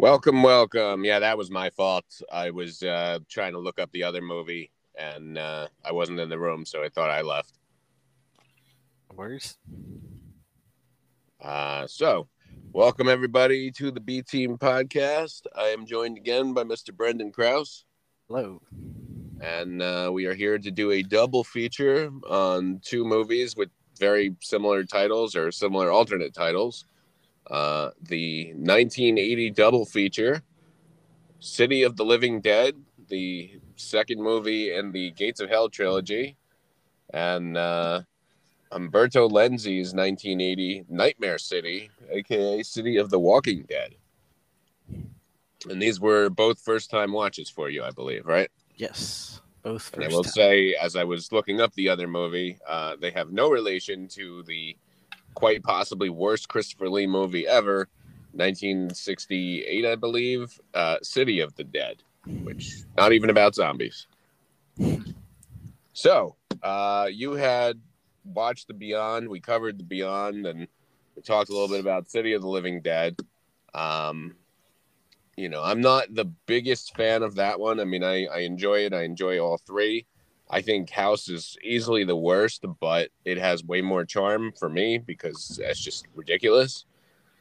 Welcome, welcome. Yeah, that was my fault. I was uh, trying to look up the other movie and uh, I wasn't in the room, so I thought I left. Worse. Uh, so, welcome everybody to the B Team podcast. I am joined again by Mr. Brendan Kraus. Hello. And uh, we are here to do a double feature on two movies with very similar titles or similar alternate titles. Uh, the 1980 double feature, City of the Living Dead, the second movie in the Gates of Hell trilogy, and uh, Umberto Lenzi's 1980 Nightmare City, aka City of the Walking Dead. And these were both first time watches for you, I believe, right? Yes, both. and I will time. say, as I was looking up the other movie, uh, they have no relation to the quite possibly worst Christopher Lee movie ever, 1968, I believe, uh, City of the Dead, which not even about zombies. So, uh, you had watched the Beyond. We covered the Beyond, and we talked a little bit about City of the Living Dead. Um, you know, I'm not the biggest fan of that one. I mean, I, I enjoy it. I enjoy all three. I think House is easily the worst, but it has way more charm for me because that's just ridiculous.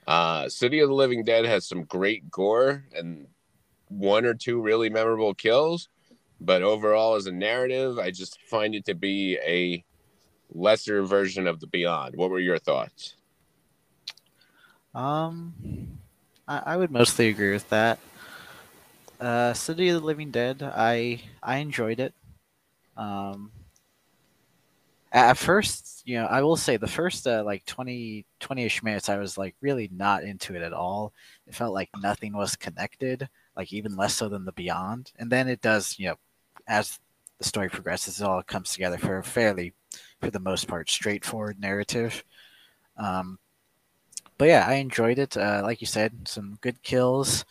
Uh, City of the Living Dead has some great gore and one or two really memorable kills, but overall, as a narrative, I just find it to be a lesser version of the Beyond. What were your thoughts? Um, I, I would mostly agree with that. Uh, City of the Living Dead, I I enjoyed it. Um, at first, you know, I will say the first uh, like 20 20ish minutes, I was like really not into it at all. It felt like nothing was connected, like even less so than the Beyond. And then it does, you know, as the story progresses, it all comes together for a fairly, for the most part, straightforward narrative. Um, but yeah, I enjoyed it. Uh, like you said, some good kills.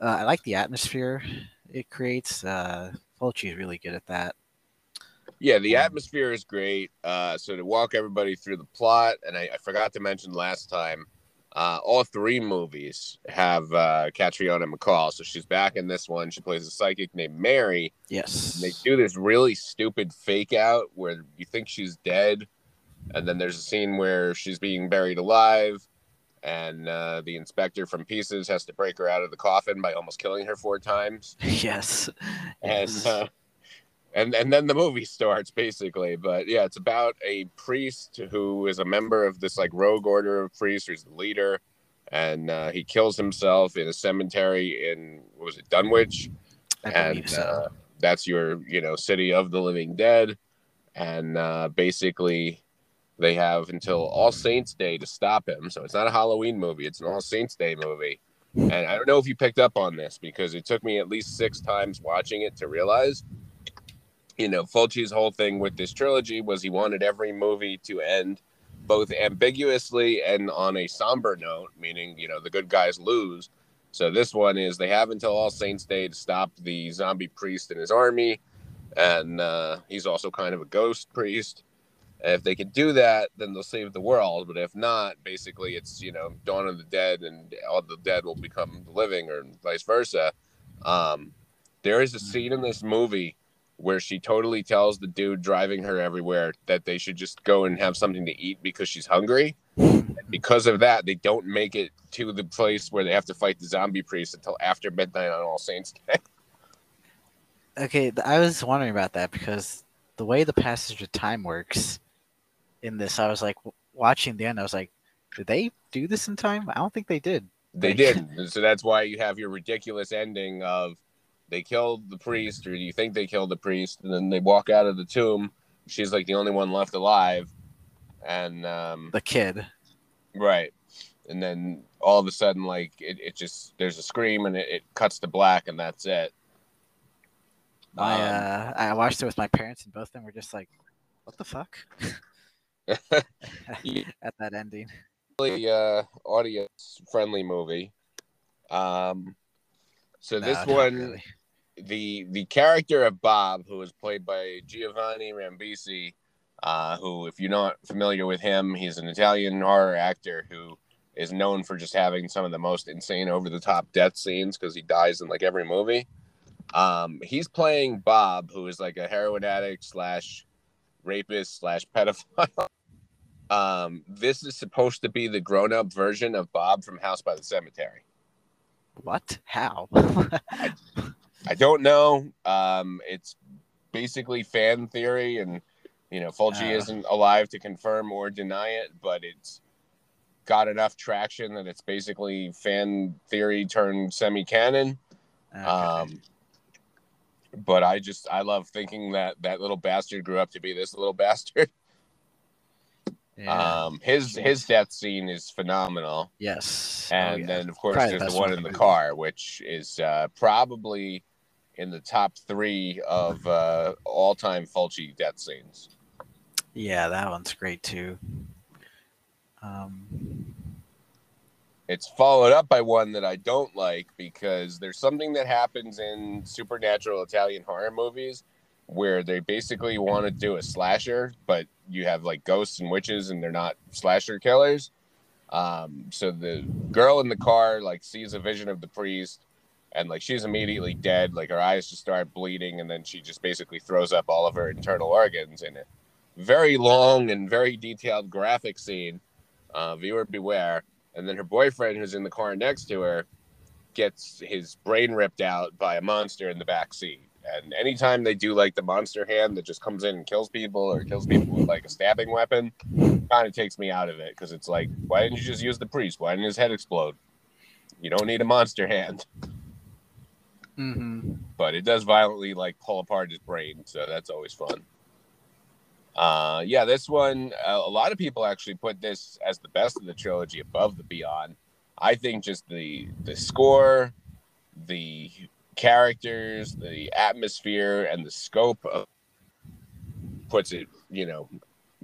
Uh, I like the atmosphere it creates. Uh, is really good at that. Yeah, the um, atmosphere is great. Uh, so to walk everybody through the plot, and I, I forgot to mention last time, uh, all three movies have uh, Catriona MacColl. So she's back in this one. She plays a psychic named Mary. Yes. And they do this really stupid fake out where you think she's dead, and then there's a scene where she's being buried alive, and uh, the inspector from Pieces has to break her out of the coffin by almost killing her four times. Yes. And yes. And and then the movie starts basically. But yeah it's about a priest who is a member of this like rogue order of priests. Who's the leader. And uh, he kills himself in a cemetery in what was it dunwich? And so. uh, that's your you know city of the living dead. And uh, basically they have until all saints day to stop him. So it's not a halloween movie. It's an all saints day movie. And i don't know if you picked up on this because it took me at least six times watching it to realize you know, Fulci's whole thing with this trilogy was he wanted every movie to end both ambiguously and on a somber note, meaning, you know, the good guys lose. So this one is they have until All Saints Day to stop the zombie priest and his army. And uh, he's also kind of a ghost priest. And if they can do that, then they'll save the world. But if not, basically it's, you know, Dawn of the Dead and all the dead will become living or vice versa. Um, there is a scene in this movie where she totally tells the dude driving her everywhere that they should just go and have something to eat because she's hungry. And because of that, they don't make it to the place where they have to fight the zombie priest until after midnight on All Saints Day. Okay, I was wondering about that because the way the passage of time works in this, I was like watching the end. I was like, did they do this in time? I don't think they did. They like, didn't. So that's why you have your ridiculous ending of they killed the priest, or do you think they killed the priest, and then they walk out of the tomb. She's like the only one left alive, and um, the kid, right? And then all of a sudden, like it, it just there's a scream, and it, it cuts to black, and that's it. I um, uh, I watched it with my parents, and both of them were just like, "What the fuck?" At that ending, really uh, audience friendly movie. Um, so no, this one, really the the character of Bob, who is played by Giovanni Rambisi, uh, who, if you're not familiar with him, he's an Italian horror actor who is known for just having some of the most insane over the top death scenes because he dies in like every movie. Um, he's playing Bob, who is like a heroin addict slash rapist slash pedophile. Um, this is supposed to be the grown up version of Bob from House by the Cemetery. What? How? I don't know. Um, it's basically fan theory, and you know, Fulci Uh. isn't alive to confirm or deny it, but it's got enough traction that it's basically fan theory turned semi canon. Okay. Um, but I just I love thinking that that little bastard grew up to be this little bastard. Yeah. Um, his his death scene is phenomenal, yes. Oh, and yeah. then of course Probably there's the one one in the in the car, which is uh, probably in the top three of uh, all time Fulci death scenes. Yeah, that one's great too. Um, It's followed up by one that I don't like because there's something that happens in supernatural Italian horror movies where they basically want to do a slasher, but you have like ghosts and witches and they're not slasher killers. Um, so the girl in the car like sees a vision of the priest and like she's immediately dead. Like her eyes just start bleeding and then she just basically throws up all of her internal organs in it. Very long and very detailed graphic scene. Uh, viewer beware and then her boyfriend who's in the car next to her gets his brain ripped out by a monster in the back seat and anytime they do like the monster hand that just comes in and kills people or kills people with like a stabbing weapon kind of takes me out of it because it's like why didn't you just use the priest why didn't his head explode you don't need a monster hand mhm. but it does violently like pull apart his brain so that's always fun. Uh yeah this one uh, a lot of people actually put this as the best of the trilogy above the beyond. I think just the the score the characters the atmosphere and the scope of puts it you know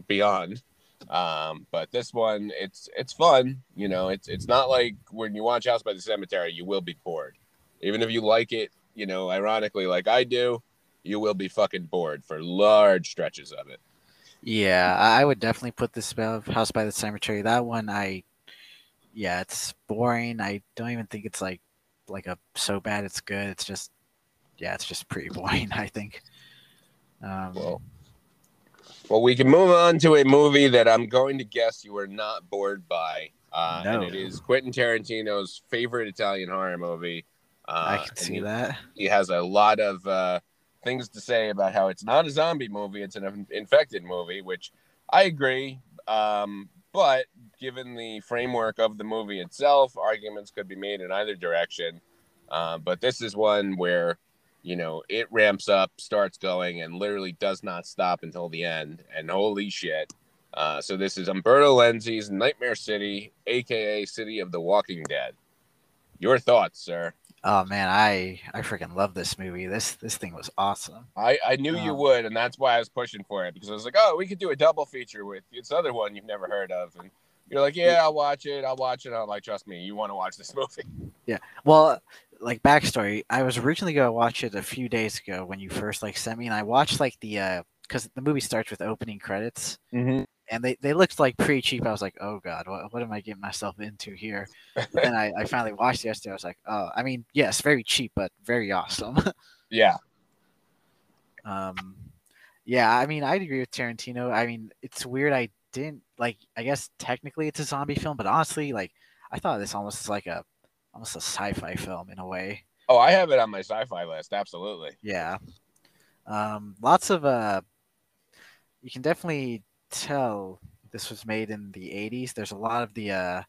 beyond. Um but this one it's it's fun you know it's it's not like when you watch house by the cemetery you will be bored even if you like it you know ironically like i do you will be fucking bored for large stretches of it Yeah, I would definitely put this above House by the Cemetery. That one, I, yeah, it's boring. I don't even think it's like, like a so bad it's good. It's just, yeah, it's just pretty boring. I think. Um, well well we can move on to a movie that i'm going to guess you are not bored by uh and it is quentin tarantino's favorite italian horror movie uh, I can see he- that. he has a lot of uh, things to say about how it's not a zombie movie; it's an infected movie, which I agree. Um, but given the framework of the movie itself, arguments could be made in either direction. Uh, but this is one where you know it ramps up, starts going, and literally does not stop until the end. And holy shit! Uh, so this is Umberto Lenzi's Nightmare City, aka City of the Walking Dead. Your thoughts, sir? Oh man, I I freaking love this movie. This this thing was awesome. I, I knew you Um, would, and that's why I was pushing for it because I was like, oh, we could do a double feature with this other one you've never heard of, and you're like, yeah, I'll watch it, I'll watch it. I'm like, trust me, you want to watch this movie. Yeah. Well, like backstory, I was originally gonna watch it a few days ago when you first like sent me, and I watched like the uh because the movie starts with opening credits, Mm-hmm. And they, they looked like pretty cheap. I was like, oh god, what, what am I getting myself into here? Then I, I finally watched it yesterday. I was like, oh, I mean, yes, very cheap, but very awesome. Yeah, um, yeah, I mean, I'd agree with Tarantino. I mean, it's weird. I didn't like. I guess technically it's a zombie film, but honestly, like, I thought this almost is like a almost a sci-fi film in a way. Oh, I have it on my sci-fi list. Absolutely. Yeah. Um, lots of uh you can definitely tell this was made in the 80s. There's a lot of the uh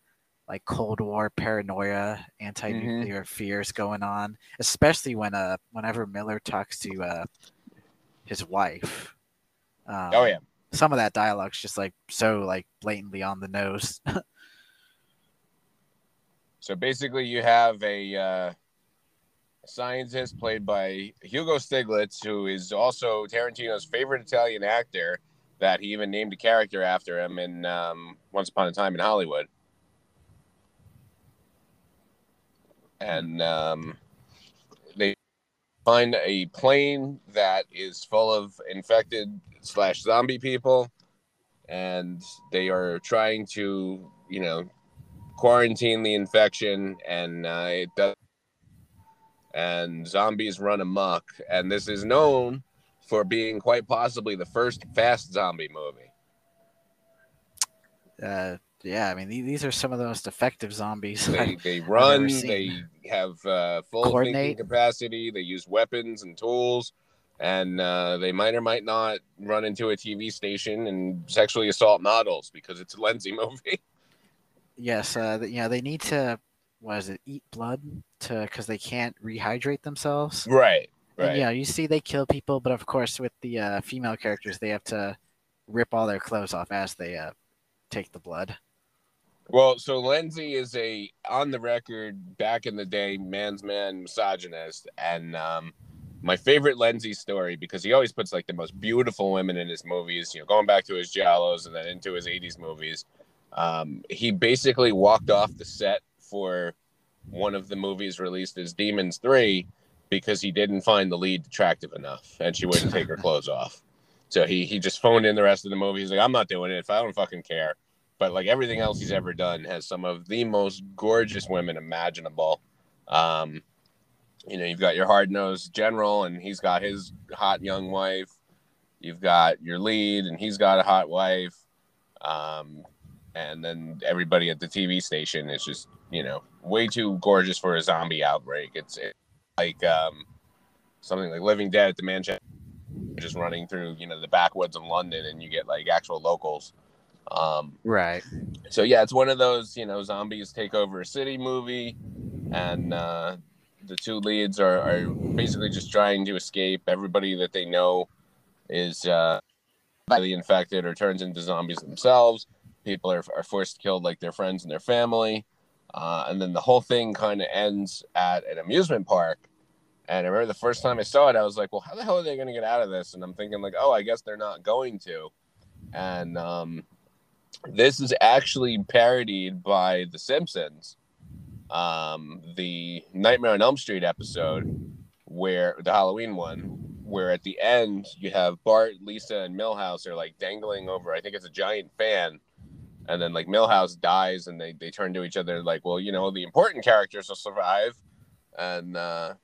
like Cold War paranoia, anti-nuclear fears going on, especially when uh whenever Miller talks to uh his wife. Um, Oh yeah. Some of that dialogue's just like so like blatantly on the nose. So basically, you have a uh, scientist played by Hugo Stiglitz, who is also Tarantino's favorite Italian actor. That he even named a character after him in um, Once Upon a Time in Hollywood. And um, they find a plane that is full of infected slash zombie people, and they are trying to, you know, quarantine the infection, and uh, it does. And zombies run amok, and this is known for being quite possibly the first fast zombie movie. Uh, yeah, I mean these are some of the most effective zombies. They they run, they have uh, full Coordinate. thinking capacity, they use weapons and tools, and uh, they might or might not run into a TV station and sexually assault models because it's a Lenzi movie. yes, uh, you know they need to. What is it? Eat blood to because they can't rehydrate themselves. right, And, you know, you see they kill people, but of course with the uh, female characters, they have to rip all their clothes off as they uh, take the blood. Well, so Lenzi is a on the record back in the day man's man misogynist, and um, my favorite Lenzi story because he always puts like the most beautiful women in his movies. You know, going back to his giallos and then into his '80s movies. Um, he basically walked off the set for one of the movies released as Demons Three because he didn't find the lead attractive enough, and she wouldn't take her clothes off. So he he just phoned in the rest of the movie. He's like, I'm not doing it. If I don't fucking care but like everything else he's ever done has some of the most gorgeous women imaginable. Um, you know, you've got your hard nosed general, and he's got his hot young wife. You've got your lead, and he's got a hot wife. Um, and then everybody at the TV station is just, you know, way too gorgeous for a zombie outbreak. It's, it's like um, something like Living Dead at the Manchester, just running through, you know, the backwoods of London, and you get like actual locals. Um, Right. so yeah, it's one of those you know zombies take over a city movie, and uh, the two leads are, are basically just trying to escape. Everybody that they know is uh, infected or turns into zombies themselves. People are, are forced to kill like their friends and their family, uh, and then the whole thing kind of ends at an amusement park. And I remember the first time I saw it, I was like, "Well, how the hell are they going to get out of this?" And I'm thinking like, "Oh, I guess they're not going to." And um, this is actually parodied by The Simpsons. Um, the Nightmare on Elm Street episode, where the Halloween one, where at the end you have Bart, Lisa, and Milhouse are like dangling over, I think it's a giant fan. And then like Milhouse dies and they, they turn to each other like, well, you know, the important characters will survive. And uh,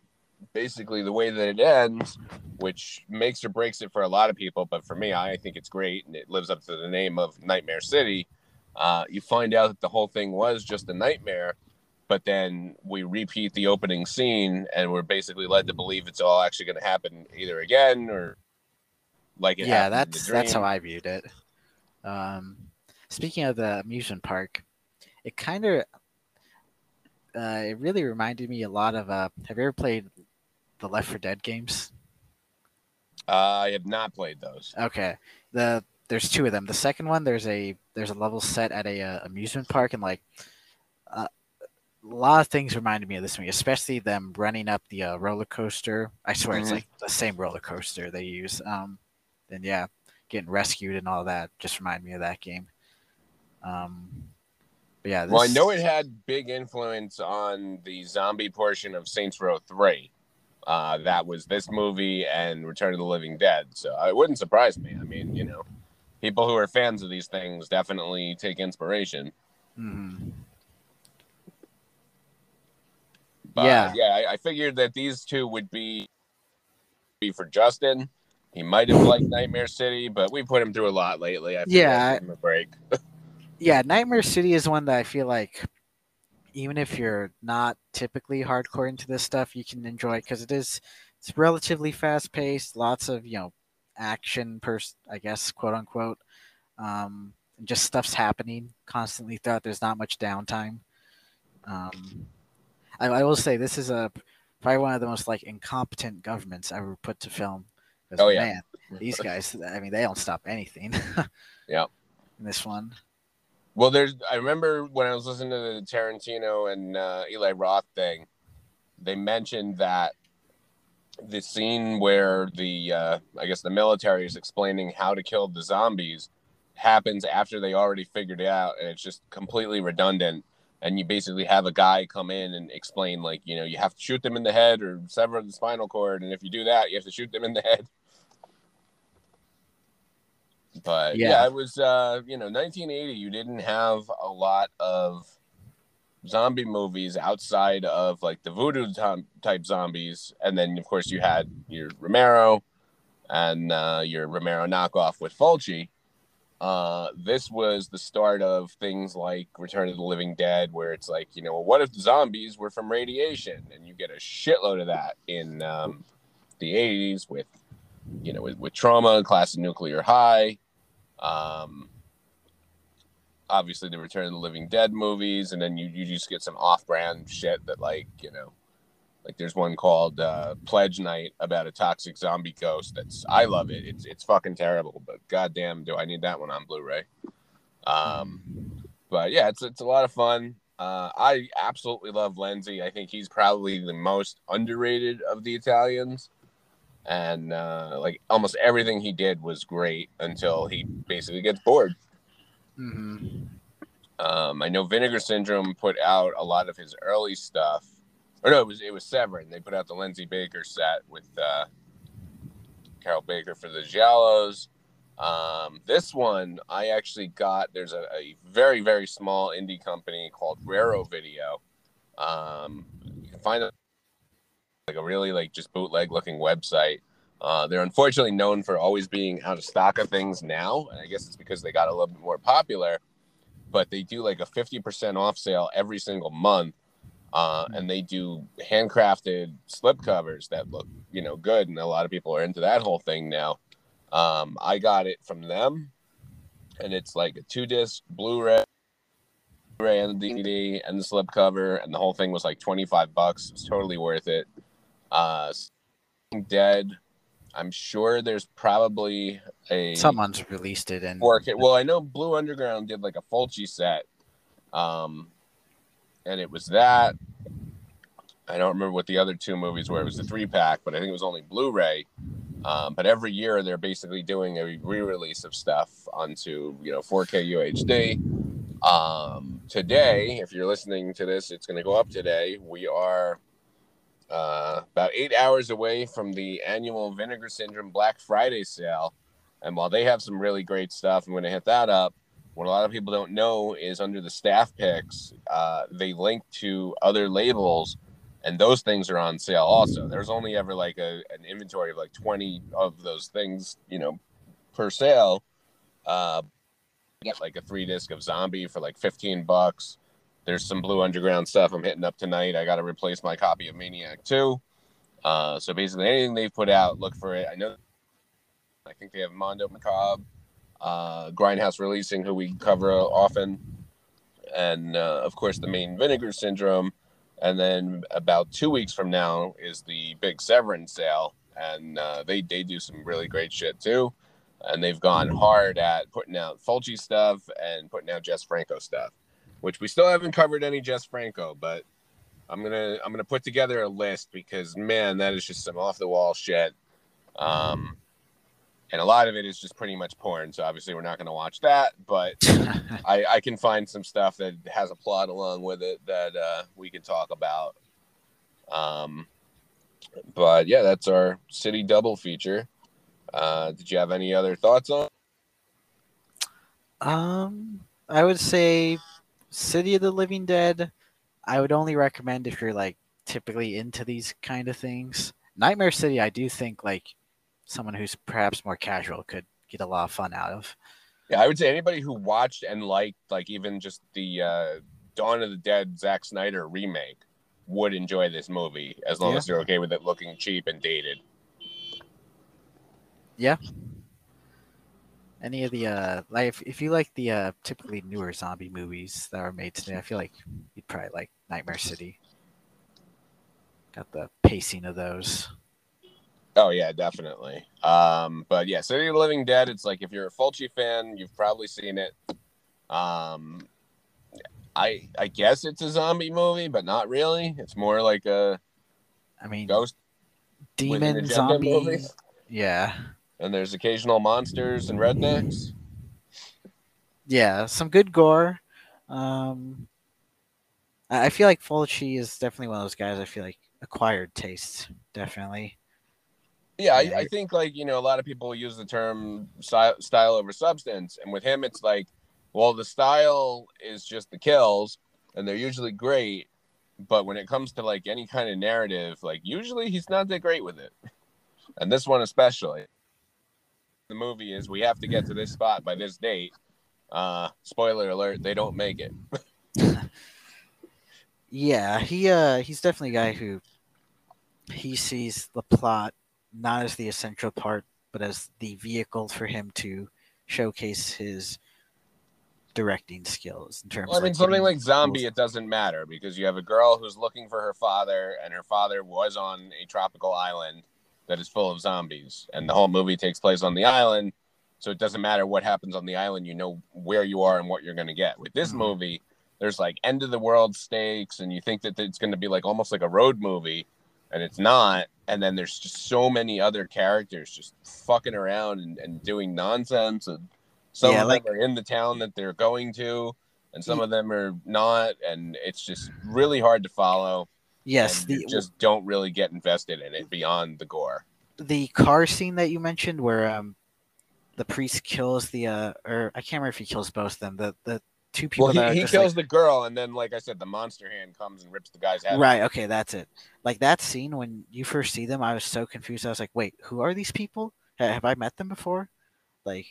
basically the way that it ends, which makes or breaks it for a lot of people, but for me, I think it's great and it lives up to the name of Nightmare City. Uh, you find out that the whole thing was just a nightmare, but then we repeat the opening scene and we're basically led to believe it's all actually going to happen either again or like it yeah, that's that's how. I viewed it. Um, speaking of the amusement park, it kind of uh, it really reminded me a lot of. Uh, have you ever played the Left 4 Dead games? Uh, I have not played those. Okay, the there's two of them. The second one there's a there's a level set at a uh, amusement park, and like uh, a lot of things reminded me of this movie, especially them running up the uh, roller coaster. I swear it's Mhm. like the same roller coaster they use. Um, and yeah, getting rescued and all that just reminded me of that game. Um, but yeah, Well, I know it had big influence on the zombie portion of Saints Row 3. Uh, that was this movie and Return of the Living Dead. So it wouldn't surprise me. I mean, you know, people who are fans of these things definitely take inspiration. Mm-hmm. But Yeah. yeah, I, I figured that these two would be be for Justin. He might have liked Nightmare City, but we put him through a lot lately. I Yeah, a break. yeah, Nightmare City is one that I feel like even if you're not typically hardcore into this stuff, you can enjoy because it is it's relatively fast paced, lots of you know action, pers- I guess quote unquote, um, and just stuff's happening constantly throughout. There's not much downtime. Um, I, I will say this is a probably one of the most like incompetent governments ever put to film. Oh, yeah. man, these guys, I mean, they don't stop anything. Yeah. In this one. Well, there's. I remember when I was listening to the Tarantino and uh, Eli Roth thing, they mentioned that the scene where the uh, I guess the military is explaining how to kill the zombies happens after they already figured it out, and it's just completely redundant. And you basically have a guy come in and explain, like, you know, you have to shoot them in the head or sever the spinal cord, and if you do that, you have to shoot them in the head. But yeah, Yeah. it was uh, you know, 1980. You didn't have a lot of zombie movies outside of like the voodoo type zombies, and then of course you had your Romero and uh, your Romero knockoff with Fulci. Uh, this was the start of things like Return of the Living Dead, where it's like, you know, what if the zombies were from radiation? And you get a shitload of that in um, the 80s with, you know, with, with Troma, Class of Nuke 'Em High. Um, obviously, the Return of the Living Dead movies. And then you, you just get some off brand shit that, like, you know, like there's one called uh, Pledge Night about a toxic zombie ghost. That's I love it. It's it's fucking terrible, but goddamn, do I need that one on Blu-ray? Um, but yeah, it's it's a lot of fun. Uh, I absolutely love Lenzi. I think he's probably the most underrated of the Italians, and uh, like almost everything he did was great until he basically gets bored. Mm-hmm. Um, I know Vinegar Syndrome put out a lot of his early stuff or no, it was it was Severin. They put out the Lenzi Baker set with uh, Carroll Baker for the Giallos. Um, this one I actually got. There's a, a, very very small indie company called Raro Video. Um, you can find it like a really like just bootleg looking website. Uh, they're unfortunately known for always being out of stock of things now, and I guess it's because they got a little bit more popular. But they do like a fifty percent off sale every single month uh, and they do handcrafted slip covers that look you know good and a lot of people are into that whole thing now um, i got it from them and it's like a two disc blu-ray blu-ray and dvd and the slip cover and the whole thing was like 25 bucks it's totally worth it uh dead i'm sure there's probably a someone's released it and work it well i know blue underground did like a fulci set um and it was that. I don't remember what the other two movies were. It was the three pack, but I think it was only Blu-ray. Um, but every year they're basically doing a re-release of stuff onto you know 4K UHD. Um, today, if you're listening to this, it's going to go up today. We are uh, about eight hours away from the annual Vinegar Syndrome Black Friday sale, and while they have some really great stuff, I'm going to hit that up what a lot of people don't know is under the staff picks, uh, they link to other labels, and those things are on sale also. There's only ever like a, an inventory of like 20 of those things, you know, per sale. Uh, get like a three disc of Zombie for like 15 bucks. There's some Blue Underground stuff I'm hitting up tonight. I got to replace my copy of Maniac 2. Uh, so basically, anything they've put out, look for it. I know. I think they have Mondo Macabro uh, Grindhouse Releasing, who we cover often, and uh, of course the main Vinegar Syndrome. And then about two weeks from now is the big Severin sale, and uh, they they do some really great shit too. And they've gone hard at putting out Fulci stuff and putting out Jess Franco stuff, which we still haven't covered any Jess Franco, but I'm gonna I'm gonna put together a list because man, that is just some off the wall shit. Um, and a lot of it is just pretty much porn. So obviously, we're not going to watch that, but I, I, can find some stuff that has a plot along with it that uh, we can talk about. Um, but yeah, that's our city double feature. Uh, did you have any other thoughts on? Um, I would say City of the Living Dead. I would only recommend if you're like typically into these kind of things. Nightmare City, I do think like someone who's perhaps more casual could get a lot of fun out of. Yeah, I would say anybody who watched and liked like even just the uh, Dawn of the Dead Zack Snyder remake would enjoy this movie as long yeah. as they're okay with it looking cheap and dated. Yeah. Any of the uh like if, if you like the uh typically newer zombie movies that are made today, I feel like you'd probably like Nightmare City. Got the pacing of those. Oh yeah, definitely. Um, but yeah, City of the Living Dead. It's like if you're a Fulci fan, you've probably seen it. Um, I I guess it's a zombie movie, but not really. It's more like a, I mean, ghost demon zombie. Yeah. And there's occasional monsters and rednecks. Yeah, some good gore. Um, I feel like Fulci is definitely one of those guys. I feel like acquired taste, definitely. Yeah, I, I, think like you know a lot of people use the term style, style over substance, and with him it's like, well, the style is just the kills, and they're usually great. But when it comes to like any kind of narrative, like usually he's not that great with it. And this one especially. The movie is we have to get to this spot by this date. Uh spoiler alert, they don't make it. Yeah, he uh he's definitely a guy who he sees the plot not as the essential part, but as the vehicle for him to showcase his directing skills in terms Well, I of mean, something like Zombie, cool it doesn't matter because you have a girl who's looking for her father, and her father was on a tropical island that is full of zombies, and the whole movie takes place on the island. So it doesn't matter what happens on the island; you know where you are and what you're going to get. With this Mhm. movie, there's like end of the world stakes, and you think that it's going to be like almost like a road movie, and it's not. And then there's just so many other characters just fucking around and, and doing nonsense, and some Yeah, of like- them are in the town that they're going to and some of them are not and it's just really hard to follow Yes, the just don't really get invested in it beyond the gore the car scene that you mentioned where um the priest kills the uh or I can't remember if he kills both of them. The the two people well that he, he kills like- the girl and then like i said the monster hand comes and rips the guy's head off. Right, okay, that's it. Like that scene when you first see them, I was so confused. I was like, "Wait, who are these people? Have I met them before?" Like,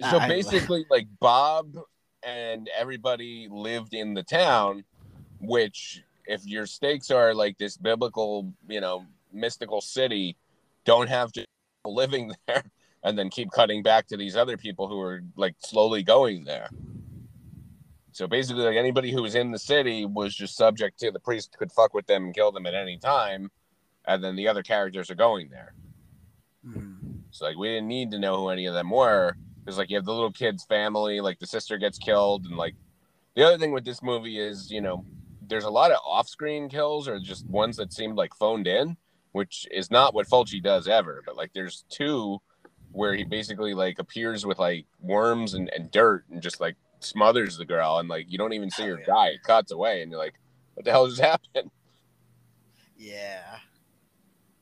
so I- basically like bob and everybody lived in the town which if your stakes are like this biblical you know mystical city don't have to living there and then keep cutting back to these other people who are like slowly going there so basically like anybody who was in the city was just subject to the priest could fuck with them and kill them at any time and then the other characters are going there mhm. so like we didn't need to know who any of them were because like you have the little kid's family, like the sister gets killed, and like the other thing with this movie is you know there's a lot of off-screen kills or just ones that seemed like phoned in, which is not what Fulci does ever. But like there's two where he basically like appears with like worms and, and dirt and just like smothers the girl and like you don't even see her Oh, die. It cuts away and you're like, what the hell just happened? yeah,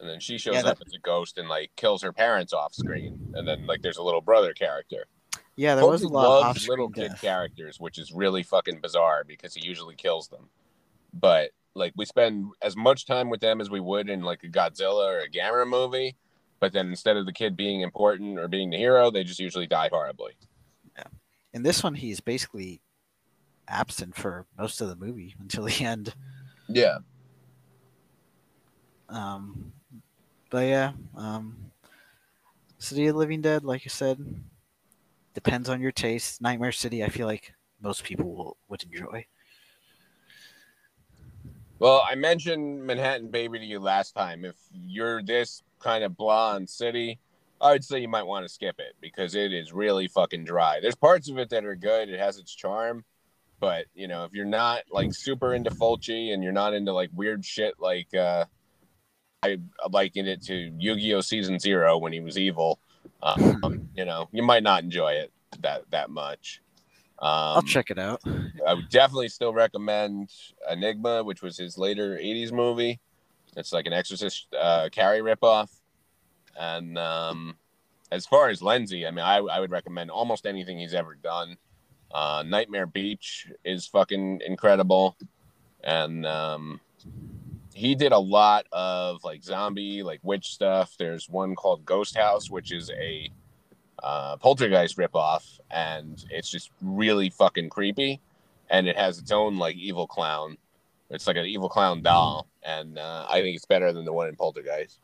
And then she shows Yeah, up as a ghost and like kills her parents off screen. And then like there's a little brother character. yeah. There was a lot of little kid death. characters, which is really fucking bizarre because he usually kills them. But like we spend as much time with them as we would in like a Godzilla or a Gamera movie, but then instead of the kid being important or being the hero, they just usually die horribly. Yeah. In this one, he's basically absent for most of the movie until the end. Yeah. Um, but yeah, um, City of the Living Dead, like I said, depends on your taste. Nightmare City, I feel like most people will, would enjoy. Well, I mentioned Manhattan Baby to you last time. If you're this kind of blonde city, I would say you might want to skip it because it is really fucking dry. There's parts of it that are good. It has its charm. But, you know, if you're not like super into Fulci and you're not into like weird shit like uh I liken it to Yu-Gi-Oh! Season Zero when he was evil. Um, you know, you might not enjoy it that that much. Um, I'll check it out. I would definitely still recommend Enigma, which was his later '80s movie. It's like an Exorcist uh, Carrie ripoff. And um, as far as Lenzi, I mean, I, I would recommend almost anything he's ever done. Uh, Nightmare Beach is fucking incredible, and um, he did a lot of like zombie, like witch stuff. There's one called Ghost House, which is a uh, poltergeist ripoff, and it's just really fucking creepy. And it has its own like evil clown. It's like an evil clown doll, and uh, I think it's better than the one in Poltergeist.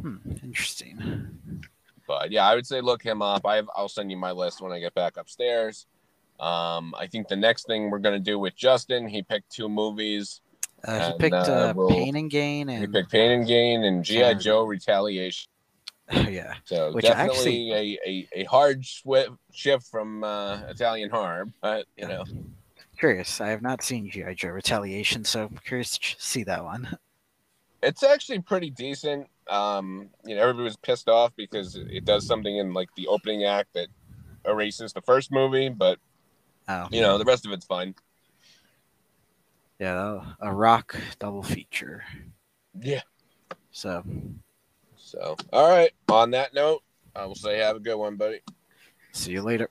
Hmm, interesting. But yeah, I would say look him up. I have, I'll send you my list when I get back upstairs. Um, I think the next thing we're gonna do with Justin, he picked two movies. Uh, he And, picked uh, uh, we'll- Pain and Gain, and He picked Pain and Gain and GI Joe Retaliation. yeah, So Which definitely a, a, a hard shift from uh, Italian horror, but you know, curious. I have not seen GI Joe Retaliation, so I'm curious to see that one. it's actually pretty decent. Um, you know, everybody was pissed off because it it does something in like the opening act that erases the first movie, but Oh, you know, the rest of it's fine. yeah, a rock double feature. Yeah. So, So, all right. On that note, I will say have a good one, buddy. see you later.